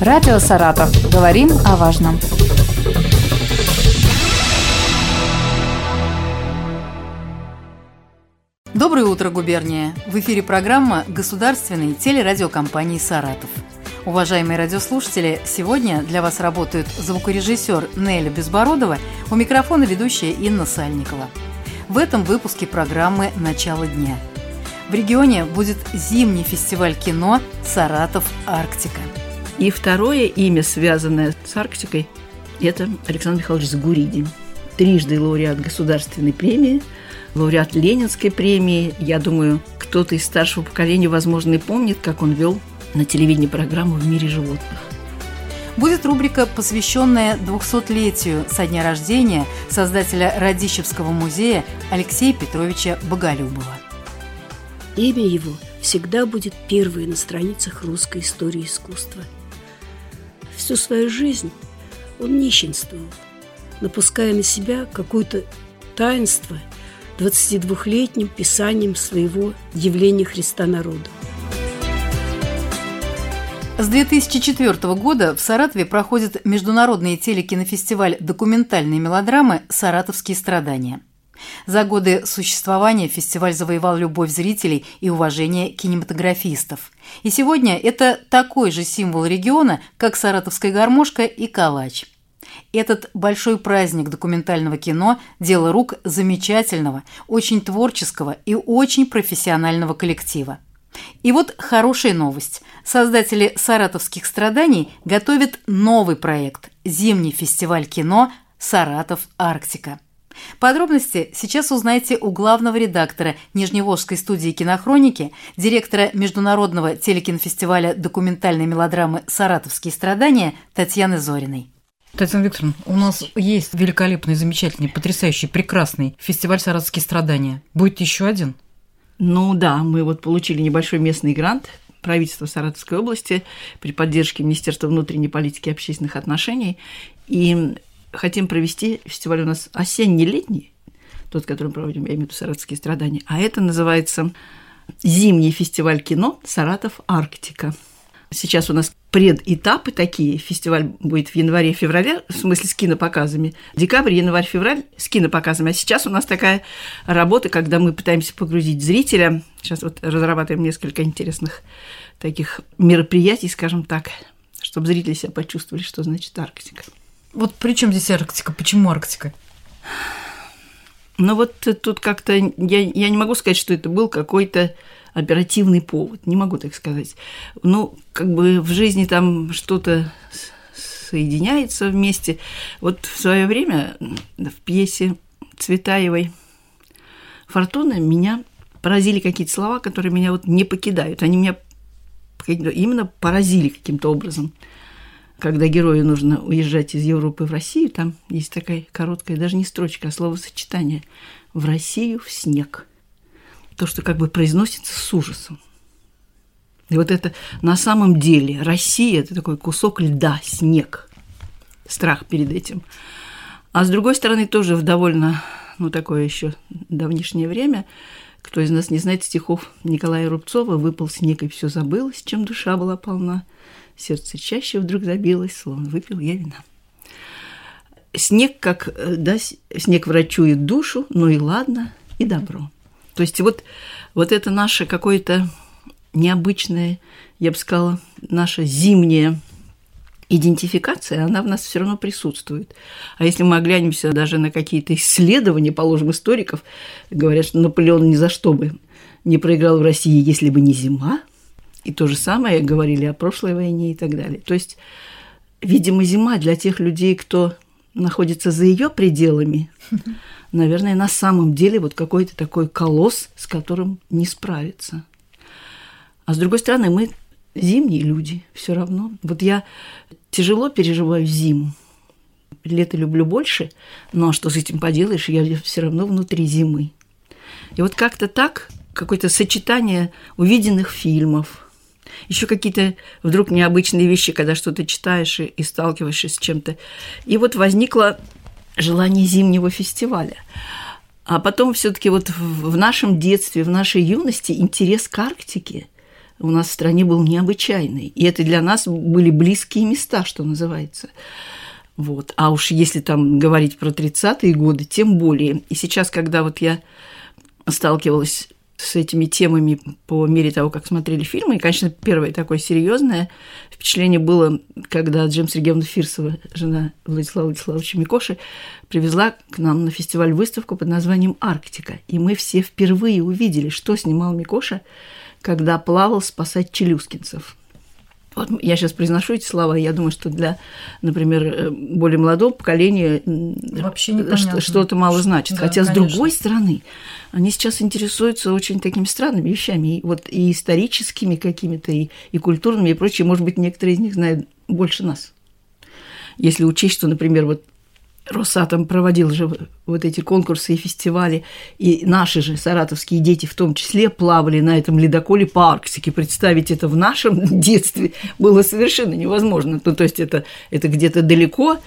Радио «Саратов». Говорим о важном. Доброе утро, губерния! В эфире программа государственной телерадиокомпании «Саратов». Уважаемые радиослушатели, сегодня для вас работают звукорежиссер Неля Безбородова, у микрофона ведущая Инна Сальникова. В этом выпуске программы «Начало дня». В регионе будет зимний фестиваль кино «Саратов Арктика». И второе имя, связанное с Арктикой, это Александр Михайлович Загуридин. Трижды лауреат государственной премии, лауреат Ленинской премии. Я думаю, кто-то из старшего поколения, возможно, и помнит, как он вел на телевидении программу «В мире животных». Будет рубрика, посвященная 200-летию со дня рождения создателя Радищевского музея Алексея Петровича Боголюбова. Имя его всегда будет первое на страницах русской истории искусства – Всю свою жизнь он нищенствовал, напуская на себя какое-то таинство 22-летним писанием своего явления Христа народу. С 2004 года в Саратове проходит международный телекинофестиваль документальной мелодрамы «Саратовские страдания». За годы существования фестиваль завоевал любовь зрителей и уважение кинематографистов. И сегодня это такой же символ региона, как саратовская гармошка и калач. Этот большой праздник документального кино – дело рук замечательного, очень творческого и очень профессионального коллектива. И вот хорошая новость. Создатели «Саратовских страданий» готовят новый проект – зимний фестиваль кино «Саратов Арктика». Подробности сейчас узнаете у главного редактора Нижневолжской студии кинохроники, директора Международного телекинфестиваля документальной мелодрамы «Саратовские страдания» Татьяны Зориной. Татьяна Викторовна, у нас есть великолепный, замечательный, потрясающий, прекрасный фестиваль «Саратовские страдания». Будет еще один? Ну да, мы вот получили небольшой местный грант правительства Саратовской области при поддержке Министерства внутренней политики и общественных отношений. И хотим провести фестиваль у нас осенне-летний, тот, который мы проводим, я имею в виду «Саратовские страдания», а это называется зимний фестиваль кино «Саратов Арктика». Сейчас у нас предэтапы такие. Фестиваль будет в январе-феврале, в смысле с кинопоказами. Декабрь, январь, февраль с кинопоказами. А сейчас у нас такая работа, когда мы пытаемся погрузить зрителя. Сейчас вот разрабатываем несколько интересных таких мероприятий, скажем так, чтобы зрители себя почувствовали, что значит Арктика. Вот при чем здесь Арктика? Почему Арктика? Ну вот тут как-то я, я не могу сказать, что это был какой-то оперативный повод, не могу так сказать. Ну, как бы в жизни там что-то соединяется вместе. Вот в свое время в пьесе Цветаевой «Фортуна» меня поразили какие-то слова, которые меня вот не покидают. Они меня именно поразили каким-то образом когда герою нужно уезжать из Европы в Россию, там есть такая короткая, даже не строчка, а словосочетание «в Россию в снег». То, что как бы произносится с ужасом. И вот это на самом деле Россия – это такой кусок льда, снег, страх перед этим. А с другой стороны, тоже в довольно, ну, такое еще давнишнее время, кто из нас не знает стихов Николая Рубцова «Выпал снег, и все забылось, чем душа была полна». Сердце чаще вдруг забилось, словно выпил я вина. Снег, как, э, да, снег врачует душу, ну и ладно, и добро. То есть вот, вот это наше какое-то необычное, я бы сказала, наша зимняя идентификация, она в нас все равно присутствует. А если мы оглянемся даже на какие-то исследования, положим, историков, говорят, что Наполеон ни за что бы не проиграл в России, если бы не зима, и то же самое говорили о прошлой войне и так далее. То есть, видимо, зима для тех людей, кто находится за ее пределами, наверное, на самом деле вот какой-то такой колосс, с которым не справиться. А с другой стороны, мы зимние люди все равно. Вот я тяжело переживаю зиму. Лето люблю больше, но что с этим поделаешь, я все равно внутри зимы. И вот как-то так, какое-то сочетание увиденных фильмов, еще какие-то вдруг необычные вещи, когда что-то читаешь и, и сталкиваешься с чем-то. И вот возникло желание зимнего фестиваля. А потом все-таки вот в нашем детстве, в нашей юности интерес к Арктике у нас в стране был необычайный. И это для нас были близкие места, что называется. Вот. А уж если там говорить про 30-е годы, тем более. И сейчас, когда вот я сталкивалась с этими темами по мере того, как смотрели фильмы. И, конечно, первое такое серьезное впечатление было, когда Джем Сергеевна Фирсова, жена Владислава Владиславовича Микоши, привезла к нам на фестиваль выставку под названием «Арктика». И мы все впервые увидели, что снимал Микоша, когда плавал спасать челюскинцев – вот я сейчас произношу эти слова, я думаю, что для, например, э, более молодого поколения Вообще непонятно. что-то мало значит. Да, Хотя, конечно. с другой стороны, они сейчас интересуются очень такими странными вещами, и вот и историческими какими-то, и, и культурными, и прочее. Может быть, некоторые из них знают больше нас. Если учесть, что, например, вот Росатом проводил же вот эти конкурсы и фестивали, и наши же саратовские дети в том числе плавали на этом ледоколе по Арктике. Представить это в нашем детстве было совершенно невозможно. Ну, то есть это, это где-то далеко,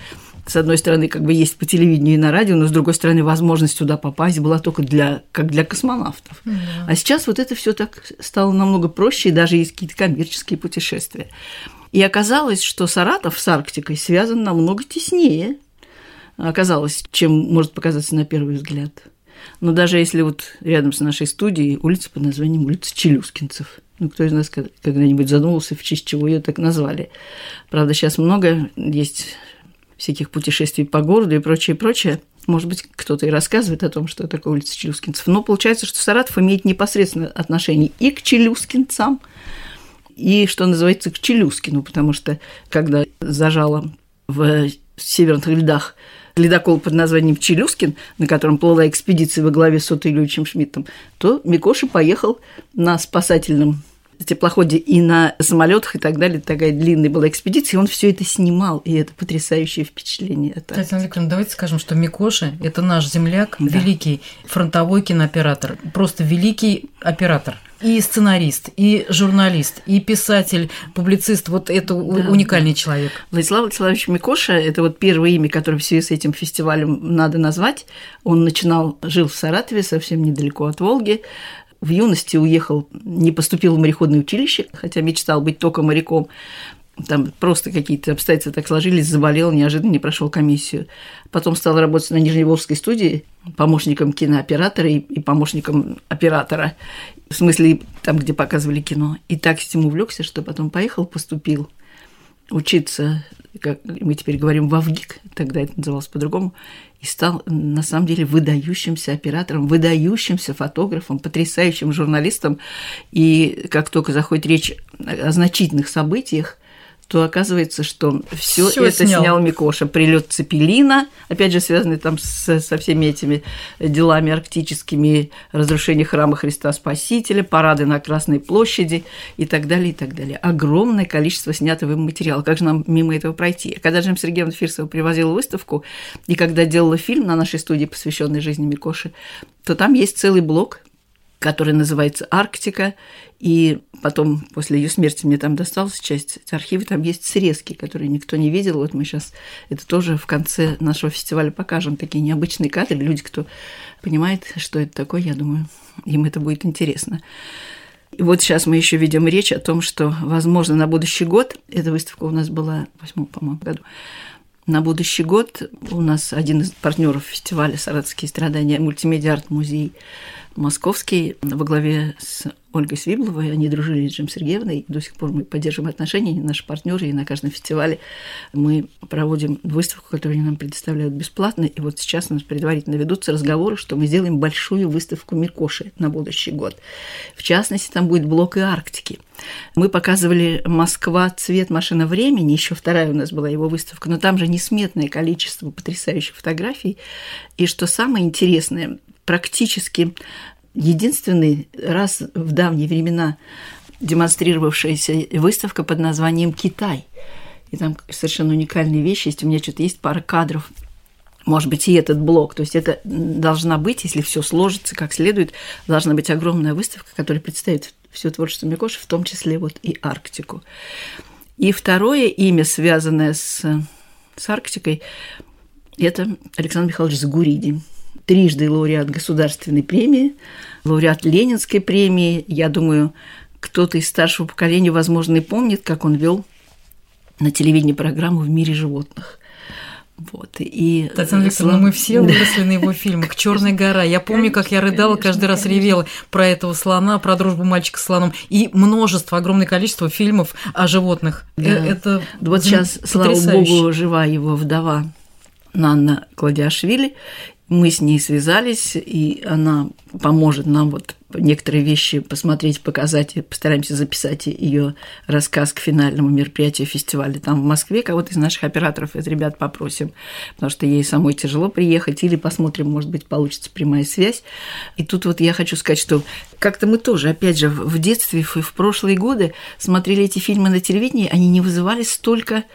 с одной стороны, как бы есть по телевидению и на радио, но с другой стороны, возможность туда попасть была только для, как для космонавтов. Да. А сейчас вот это все так стало намного проще, и даже есть какие-то коммерческие путешествия. И оказалось, что Саратов с Арктикой связан намного теснее, оказалось, чем может показаться на первый взгляд. Но даже если вот рядом с нашей студией улица под названием улица Челюскинцев. Ну, кто из нас когда-нибудь задумывался, в честь чего ее так назвали. Правда, сейчас много есть всяких путешествий по городу и прочее, прочее. Может быть, кто-то и рассказывает о том, что такое улица Челюскинцев. Но получается, что Саратов имеет непосредственное отношение и к челюскинцам, и, что называется, к Челюскину, потому что когда зажало в северных льдах ледокол под названием «Челюскин», на котором плыла экспедиция во главе с Отто Ильичем Шмидтом, то Микоша поехал на спасательном теплоходе и на самолетах и так далее. Такая длинная была экспедиция, и он все это снимал, и это потрясающее впечатление. Это... Татьяна Викторовна, давайте скажем, что Микоши – это наш земляк, да. великий фронтовой кинооператор, просто великий оператор и сценарист, и журналист, и писатель, публицист. Вот это да, уникальный да. человек. Владислав Владиславович Микоша – это вот первое имя, которое в связи с этим фестивалем надо назвать. Он начинал, жил в Саратове, совсем недалеко от Волги. В юности уехал, не поступил в мореходное училище, хотя мечтал быть только моряком там просто какие-то обстоятельства так сложились, заболел, неожиданно не прошел комиссию. Потом стал работать на Нижневолжской студии помощником кинооператора и, и помощником оператора. В смысле, там, где показывали кино. И так этим увлекся, что потом поехал, поступил учиться, как мы теперь говорим, в АВГИК, тогда это называлось по-другому, и стал на самом деле выдающимся оператором, выдающимся фотографом, потрясающим журналистом. И как только заходит речь о значительных событиях, то оказывается, что все это снял. снял Микоша. Прилет Цепелина, опять же, связанный там с, со всеми этими делами арктическими, разрушение храма Христа Спасителя, парады на Красной площади и так далее, и так далее. Огромное количество снятого им материала. Как же нам мимо этого пройти? Когда Джем Сергеевна Фирсова привозила выставку, и когда делала фильм на нашей студии, посвященный жизни Микоши, то там есть целый блок который называется «Арктика», и потом, после ее смерти, мне там досталась часть архива, там есть срезки, которые никто не видел. Вот мы сейчас это тоже в конце нашего фестиваля покажем, такие необычные кадры. Люди, кто понимает, что это такое, я думаю, им это будет интересно. И вот сейчас мы еще ведем речь о том, что, возможно, на будущий год, эта выставка у нас была в восьмом, по-моему, году, на будущий год у нас один из партнеров фестиваля «Саратовские страдания» мультимедиа-арт-музей московский во главе с Ольгой Свибловой. Они дружили с Джем Сергеевной. До сих пор мы поддерживаем отношения, они наши партнеры, и на каждом фестивале мы проводим выставку, которую они нам предоставляют бесплатно. И вот сейчас у нас предварительно ведутся разговоры, что мы сделаем большую выставку Миркоши на будущий год. В частности, там будет блок и Арктики. Мы показывали «Москва. Цвет. Машина времени», еще вторая у нас была его выставка, но там же несметное количество потрясающих фотографий. И что самое интересное, практически единственный раз в давние времена демонстрировавшаяся выставка под названием «Китай». И там совершенно уникальные вещи есть. У меня что-то есть пара кадров может быть, и этот блок. То есть это должна быть, если все сложится как следует, должна быть огромная выставка, которая представит все творчество Микоши, в том числе вот и Арктику. И второе имя, связанное с, с Арктикой, это Александр Михайлович Загуриди трижды лауреат государственной премии, лауреат Ленинской премии. Я думаю, кто-то из старшего поколения, возможно, и помнит, как он вел на телевидении программу «В мире животных». Вот, и Татьяна Викторовна, мы все выросли на его фильмах «Черная гора». Я помню, как я рыдала, каждый раз ревела про этого слона, про дружбу мальчика с слоном. И множество, огромное количество фильмов о животных. Да. Э, это вот сейчас, слава богу, жива его вдова Нанна Кладиашвили, мы с ней связались, и она поможет нам вот некоторые вещи посмотреть, показать, постараемся записать ее рассказ к финальному мероприятию фестиваля там в Москве. Кого-то из наших операторов, из ребят попросим, потому что ей самой тяжело приехать, или посмотрим, может быть, получится прямая связь. И тут вот я хочу сказать, что как-то мы тоже, опять же, в детстве и в прошлые годы смотрели эти фильмы на телевидении, они не вызывали столько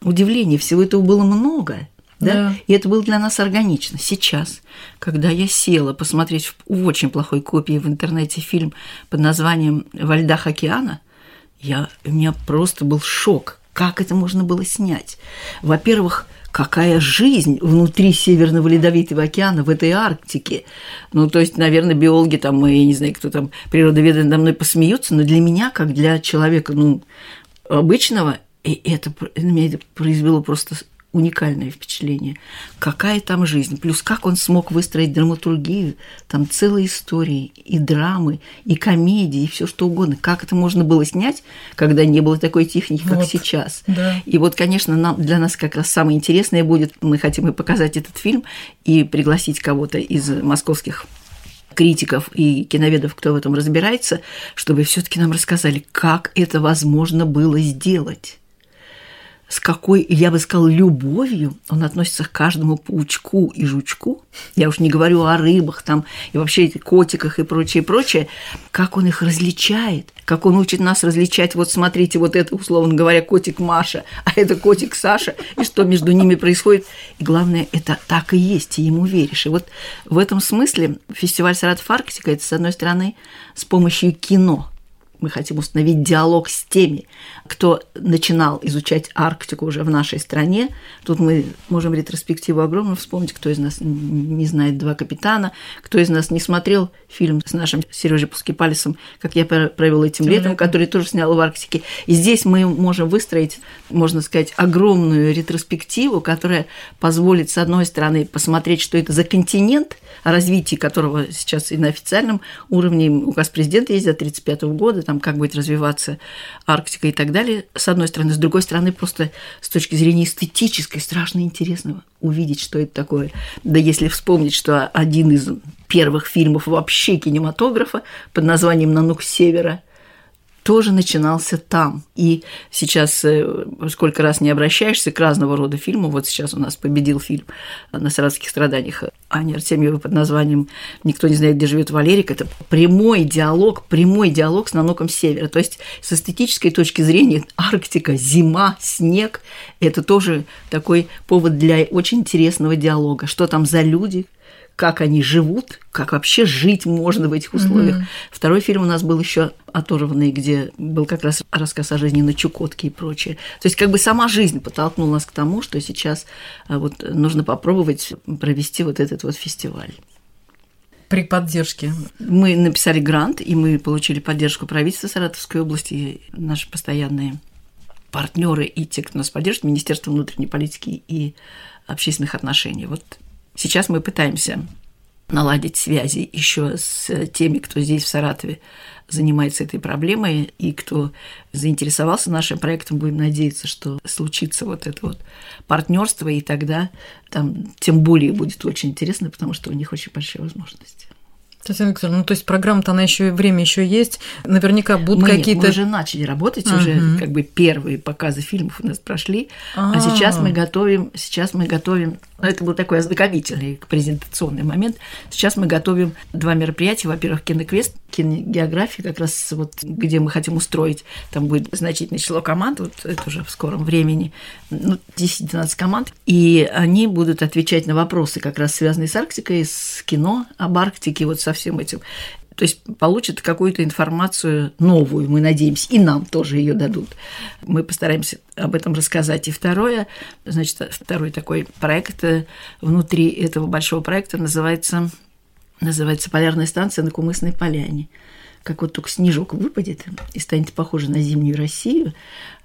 удивления, всего этого было много – да? да. И это было для нас органично. Сейчас, когда я села посмотреть в очень плохой копии в интернете фильм под названием «Во льдах океана», я, у меня просто был шок. Как это можно было снять? Во-первых, какая жизнь внутри Северного Ледовитого океана, в этой Арктике. Ну, то есть, наверное, биологи там, я не знаю, кто там, природоведы надо мной посмеются, но для меня, как для человека, ну, обычного, и это на меня это произвело просто уникальное впечатление. Какая там жизнь. Плюс как он смог выстроить драматургию. Там целые истории, и драмы, и комедии, и все что угодно. Как это можно было снять, когда не было такой техники, как вот, сейчас. Да. И вот, конечно, нам, для нас как раз самое интересное будет, мы хотим и показать этот фильм, и пригласить кого-то из московских критиков и киноведов, кто в этом разбирается, чтобы все-таки нам рассказали, как это возможно было сделать с какой, я бы сказала, любовью он относится к каждому паучку и жучку. Я уж не говорю о рыбах там и вообще этих котиках и прочее, прочее. Как он их различает, как он учит нас различать. Вот смотрите, вот это, условно говоря, котик Маша, а это котик Саша, и что между ними происходит. И главное, это так и есть, и ему веришь. И вот в этом смысле фестиваль «Саратов Арктика» – это, с одной стороны, с помощью кино – мы хотим установить диалог с теми, кто начинал изучать Арктику уже в нашей стране. Тут мы можем ретроспективу огромную вспомнить, кто из нас не знает «Два капитана», кто из нас не смотрел фильм с нашим Сережей Пускипалисом «Как я провел этим Тем летом», который тоже снял в Арктике. И здесь мы можем выстроить, можно сказать, огромную ретроспективу, которая позволит, с одной стороны, посмотреть, что это за континент, о развитии которого сейчас и на официальном уровне указ президента есть до 1935 года, там, как будет развиваться Арктика и так далее, с одной стороны. С другой стороны, просто с точки зрения эстетической, страшно интересного увидеть, что это такое. Да если вспомнить, что один из первых фильмов вообще кинематографа под названием «Нанук севера» тоже начинался там. И сейчас, э, сколько раз не обращаешься к разного рода фильмам, вот сейчас у нас победил фильм на саратских страданиях Ани Артемьевой под названием «Никто не знает, где живет Валерик». Это прямой диалог, прямой диалог с наноком севера. То есть с эстетической точки зрения Арктика, зима, снег – это тоже такой повод для очень интересного диалога. Что там за люди, как они живут, как вообще жить можно в этих условиях. Mm-hmm. Второй фильм у нас был еще оторванный, где был как раз рассказ о жизни на Чукотке и прочее. То есть как бы сама жизнь подтолкнула нас к тому, что сейчас а, вот нужно попробовать провести вот этот вот фестиваль. При поддержке. Мы написали грант, и мы получили поддержку правительства Саратовской области, наши постоянные партнеры и те, кто нас поддержит, Министерство внутренней политики и общественных отношений. Вот Сейчас мы пытаемся наладить связи еще с теми, кто здесь, в Саратове, занимается этой проблемой, и кто заинтересовался нашим проектом, будем надеяться, что случится вот это вот партнерство, и тогда там тем более будет очень интересно, потому что у них очень большие возможности. Татьяна Викторовна, ну то есть программа-то она еще время еще есть, наверняка будут мы, какие-то. Мы уже начали работать, uh-huh. уже как бы первые показы фильмов у нас прошли, uh-huh. а сейчас мы готовим, сейчас мы готовим но это был такой ознакомительный презентационный момент. Сейчас мы готовим два мероприятия. Во-первых, киноквест, киногеография, как раз вот где мы хотим устроить. Там будет значительное число команд, вот это уже в скором времени, ну, 10-12 команд. И они будут отвечать на вопросы, как раз связанные с Арктикой, с кино об Арктике, вот со всем этим то есть получат какую-то информацию новую, мы надеемся, и нам тоже ее дадут. Мы постараемся об этом рассказать. И второе, значит, второй такой проект э, внутри этого большого проекта называется, называется «Полярная станция на Кумысной поляне» как вот только снежок выпадет и станет похоже на зимнюю Россию,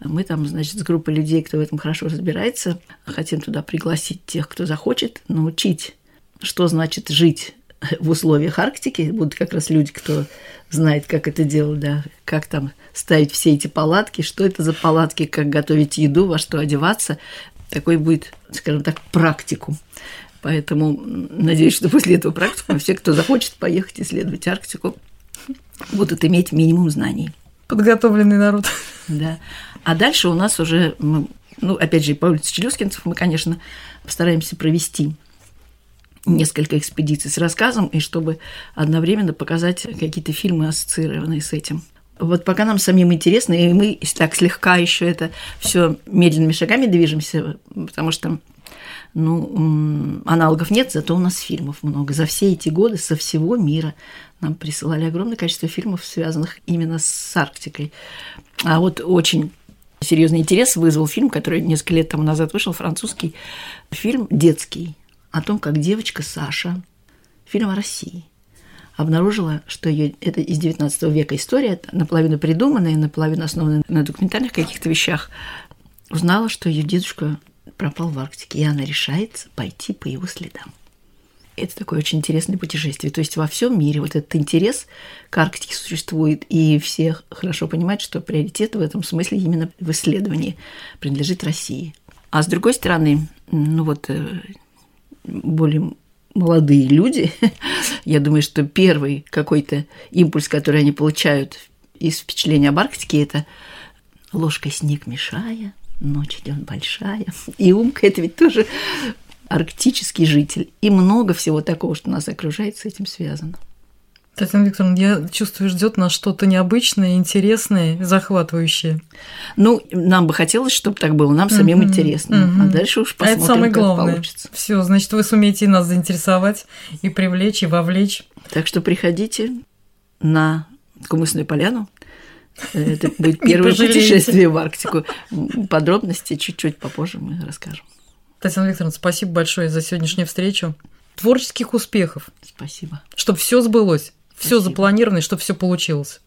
мы там, значит, с группой людей, кто в этом хорошо разбирается, хотим туда пригласить тех, кто захочет, научить, что значит жить в условиях Арктики. Будут как раз люди, кто знает, как это делать, да, как там ставить все эти палатки, что это за палатки, как готовить еду, во что одеваться. Такой будет, скажем так, практикум. Поэтому надеюсь, что после этого практикума все, кто захочет поехать исследовать Арктику, будут иметь минимум знаний. Подготовленный народ. Да. А дальше у нас уже, мы, ну, опять же, по улице Челюскинцев мы, конечно, постараемся провести несколько экспедиций с рассказом, и чтобы одновременно показать какие-то фильмы, ассоциированные с этим. Вот пока нам самим интересно, и мы так слегка еще это все медленными шагами движемся, потому что ну, аналогов нет, зато у нас фильмов много. За все эти годы со всего мира нам присылали огромное количество фильмов, связанных именно с Арктикой. А вот очень серьезный интерес вызвал фильм, который несколько лет тому назад вышел, французский фильм детский о том, как девочка Саша, фильм о России, обнаружила, что ее, это из 19 века история, наполовину придуманная, наполовину основанная на документальных каких-то вещах, узнала, что ее дедушка пропал в Арктике, и она решается пойти по его следам. Это такое очень интересное путешествие. То есть во всем мире вот этот интерес к Арктике существует, и все хорошо понимают, что приоритет в этом смысле именно в исследовании принадлежит России. А с другой стороны, ну вот э, более молодые люди, я думаю, что первый какой-то импульс, который они получают из впечатления об Арктике, это ложкой снег мешая, ночь идет большая. И Умка – это ведь тоже арктический житель. И много всего такого, что нас окружает, с этим связано. Татьяна Викторовна, я чувствую, ждет нас что-то необычное, интересное, захватывающее. Ну, нам бы хотелось, чтобы так было, нам самим mm-hmm. интересно. Mm-hmm. А дальше уж посмотрим, а это самое как главное. получится. Все, значит, вы сумеете нас заинтересовать и привлечь, и вовлечь. Так что приходите на Кумысную поляну. Это будет первое путешествие в Арктику. Подробности чуть-чуть попозже мы расскажем. Татьяна Викторовна, спасибо большое за сегодняшнюю встречу. Творческих успехов. Спасибо. Чтобы все сбылось, все запланировано, и чтобы все получилось.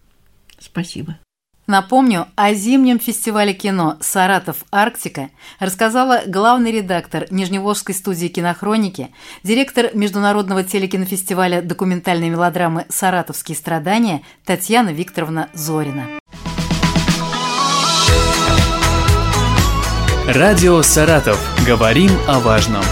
Спасибо. Напомню, о зимнем фестивале кино «Саратов Арктика» рассказала главный редактор Нижневолжской студии кинохроники, директор Международного телекинофестиваля документальной мелодрамы «Саратовские страдания» Татьяна Викторовна Зорина. Радио «Саратов». Говорим о важном.